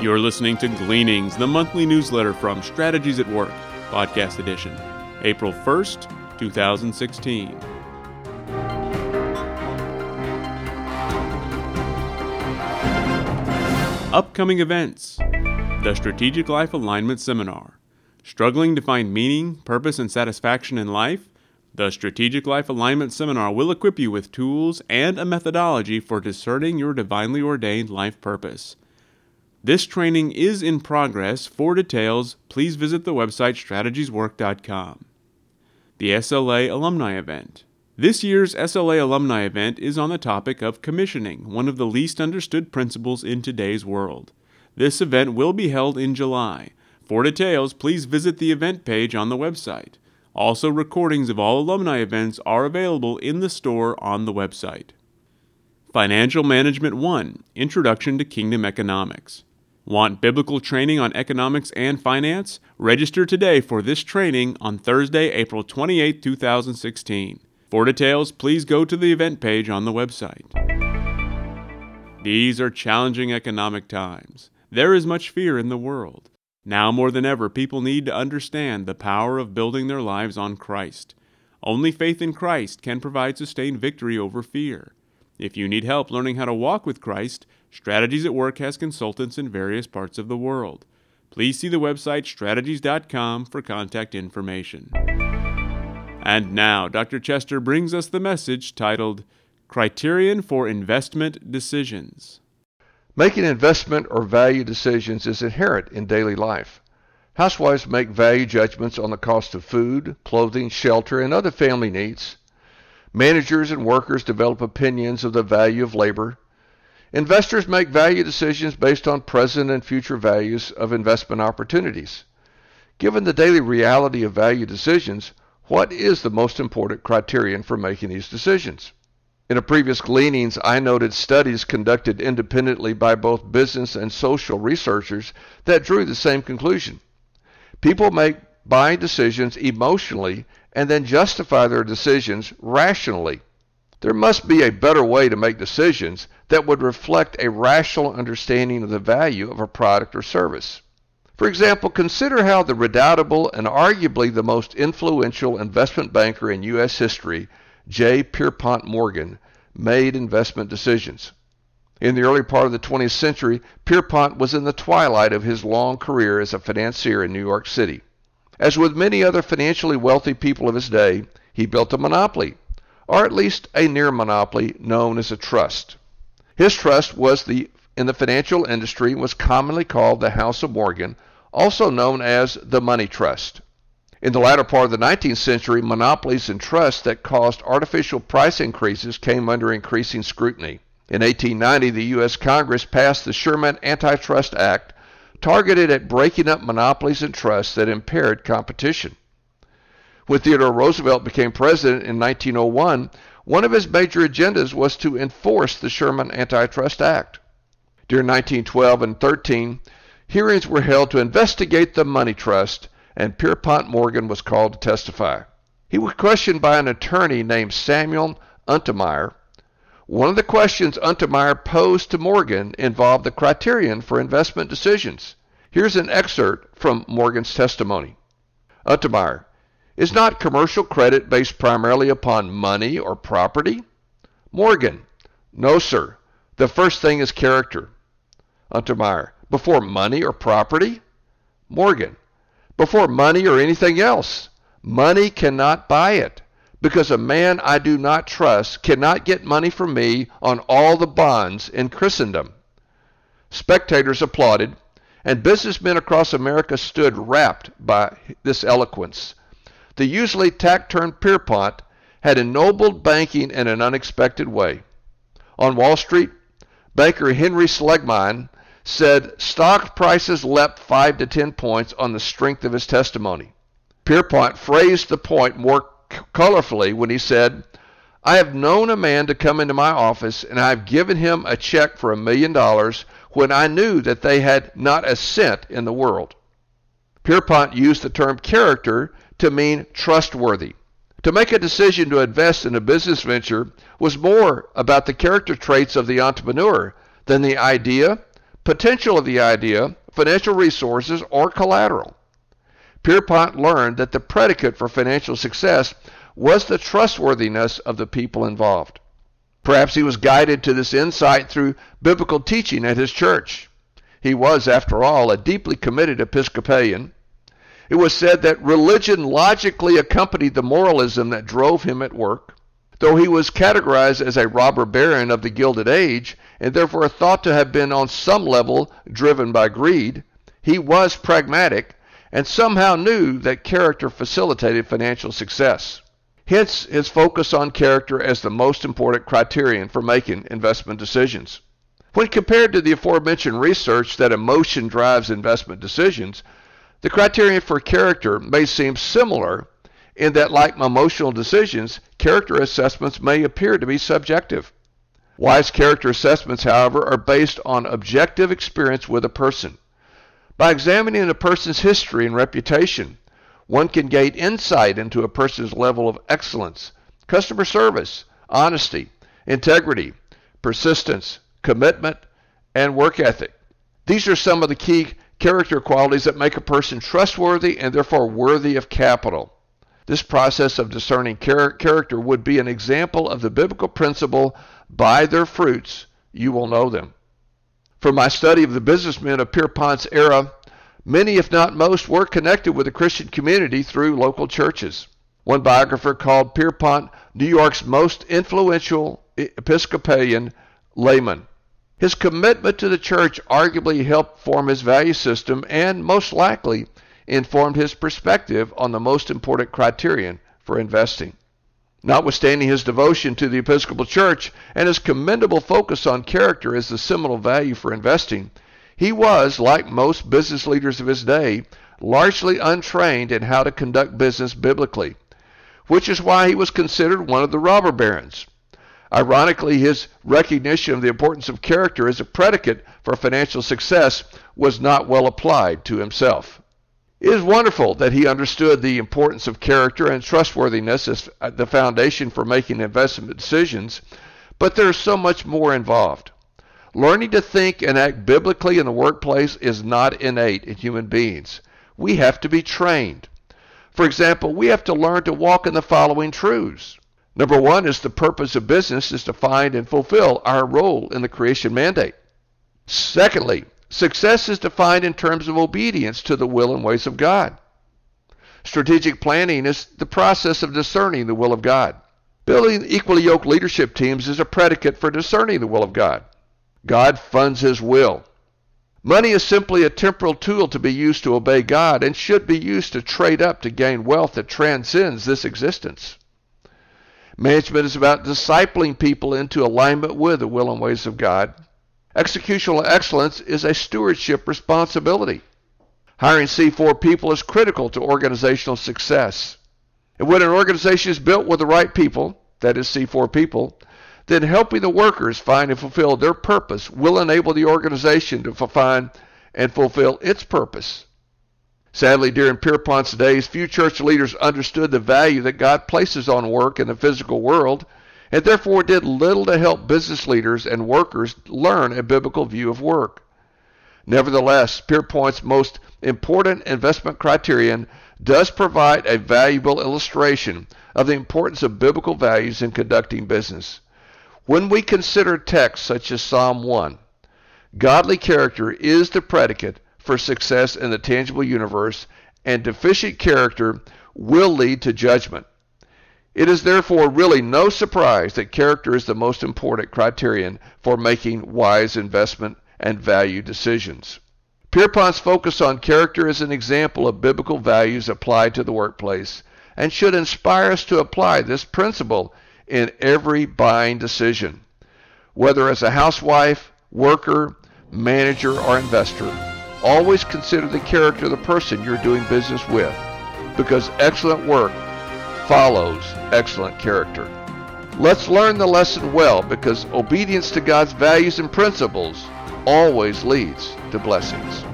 You're listening to Gleanings, the monthly newsletter from Strategies at Work, podcast edition, April 1st, 2016. Upcoming events The Strategic Life Alignment Seminar. Struggling to find meaning, purpose, and satisfaction in life? The Strategic Life Alignment Seminar will equip you with tools and a methodology for discerning your divinely ordained life purpose. This training is in progress. For details, please visit the website strategieswork.com. The SLA Alumni Event. This year's SLA Alumni Event is on the topic of commissioning, one of the least understood principles in today's world. This event will be held in July. For details, please visit the event page on the website. Also, recordings of all alumni events are available in the store on the website. Financial Management 1 Introduction to Kingdom Economics. Want biblical training on economics and finance? Register today for this training on Thursday, April 28, 2016. For details, please go to the event page on the website. These are challenging economic times. There is much fear in the world. Now more than ever, people need to understand the power of building their lives on Christ. Only faith in Christ can provide sustained victory over fear. If you need help learning how to walk with Christ, Strategies at Work has consultants in various parts of the world. Please see the website strategies.com for contact information. And now, Dr. Chester brings us the message titled Criterion for Investment Decisions. Making investment or value decisions is inherent in daily life. Housewives make value judgments on the cost of food, clothing, shelter, and other family needs. Managers and workers develop opinions of the value of labor. Investors make value decisions based on present and future values of investment opportunities. Given the daily reality of value decisions, what is the most important criterion for making these decisions? In a previous gleanings, I noted studies conducted independently by both business and social researchers that drew the same conclusion. People make buying decisions emotionally and then justify their decisions rationally. There must be a better way to make decisions that would reflect a rational understanding of the value of a product or service. For example, consider how the redoubtable and arguably the most influential investment banker in U.S. history, J. Pierpont Morgan, made investment decisions. In the early part of the 20th century, Pierpont was in the twilight of his long career as a financier in New York City. As with many other financially wealthy people of his day, he built a monopoly or at least a near monopoly known as a trust. His trust was the in the financial industry was commonly called the House of Morgan, also known as the money trust. In the latter part of the 19th century, monopolies and trusts that caused artificial price increases came under increasing scrutiny. In 1890, the U.S. Congress passed the Sherman Antitrust Act, targeted at breaking up monopolies and trusts that impaired competition. When Theodore Roosevelt became president in 1901, one of his major agendas was to enforce the Sherman Antitrust Act. During 1912 and 13, hearings were held to investigate the money trust, and Pierpont Morgan was called to testify. He was questioned by an attorney named Samuel Untermyer. One of the questions Untermyer posed to Morgan involved the criterion for investment decisions. Here's an excerpt from Morgan's testimony. Untermyer, is not commercial credit based primarily upon money or property? Morgan. No, sir. The first thing is character. Untermyer. Before money or property? Morgan. Before money or anything else. Money cannot buy it because a man I do not trust cannot get money from me on all the bonds in Christendom. Spectators applauded, and businessmen across America stood rapt by this eloquence the usually taciturn Pierpont had ennobled banking in an unexpected way. On Wall Street, banker Henry Seligman said stock prices leapt 5 to 10 points on the strength of his testimony. Pierpont phrased the point more colorfully when he said, I have known a man to come into my office and I have given him a check for a million dollars when I knew that they had not a cent in the world. Pierpont used the term character to mean trustworthy. To make a decision to invest in a business venture was more about the character traits of the entrepreneur than the idea, potential of the idea, financial resources, or collateral. Pierpont learned that the predicate for financial success was the trustworthiness of the people involved. Perhaps he was guided to this insight through biblical teaching at his church. He was, after all, a deeply committed Episcopalian. It was said that religion logically accompanied the moralism that drove him at work. Though he was categorized as a robber baron of the Gilded Age, and therefore thought to have been on some level driven by greed, he was pragmatic and somehow knew that character facilitated financial success. Hence, his focus on character as the most important criterion for making investment decisions. When compared to the aforementioned research that emotion drives investment decisions, the criterion for character may seem similar in that, like emotional decisions, character assessments may appear to be subjective. Wise character assessments, however, are based on objective experience with a person. By examining a person's history and reputation, one can gain insight into a person's level of excellence, customer service, honesty, integrity, persistence, commitment, and work ethic. These are some of the key character qualities that make a person trustworthy and therefore worthy of capital. This process of discerning char- character would be an example of the biblical principle by their fruits you will know them. From my study of the businessmen of Pierpont's era, many, if not most, were connected with the Christian community through local churches. One biographer called Pierpont New York's most influential Episcopalian layman. His commitment to the church arguably helped form his value system and, most likely, informed his perspective on the most important criterion for investing. Notwithstanding his devotion to the Episcopal Church and his commendable focus on character as the seminal value for investing, he was, like most business leaders of his day, largely untrained in how to conduct business biblically, which is why he was considered one of the robber barons. Ironically, his recognition of the importance of character as a predicate for financial success was not well applied to himself. It is wonderful that he understood the importance of character and trustworthiness as the foundation for making investment decisions, but there is so much more involved. Learning to think and act biblically in the workplace is not innate in human beings. We have to be trained. For example, we have to learn to walk in the following truths. Number one is the purpose of business is to find and fulfill our role in the creation mandate. Secondly, success is defined in terms of obedience to the will and ways of God. Strategic planning is the process of discerning the will of God. Building equally yoked leadership teams is a predicate for discerning the will of God. God funds His will. Money is simply a temporal tool to be used to obey God and should be used to trade up to gain wealth that transcends this existence. Management is about discipling people into alignment with the will and ways of God. Executional excellence is a stewardship responsibility. Hiring C4 people is critical to organizational success. And when an organization is built with the right people, that is C4 people, then helping the workers find and fulfill their purpose will enable the organization to find and fulfill its purpose. Sadly, during Pierpont's days, few church leaders understood the value that God places on work in the physical world, and therefore did little to help business leaders and workers learn a biblical view of work. Nevertheless, Pierpont's most important investment criterion does provide a valuable illustration of the importance of biblical values in conducting business. When we consider texts such as Psalm 1, godly character is the predicate for success in the tangible universe, and deficient character will lead to judgment. It is therefore really no surprise that character is the most important criterion for making wise investment and value decisions. Pierpont's focus on character is an example of biblical values applied to the workplace and should inspire us to apply this principle in every buying decision, whether as a housewife, worker, manager, or investor. Always consider the character of the person you're doing business with, because excellent work follows excellent character. Let's learn the lesson well, because obedience to God's values and principles always leads to blessings.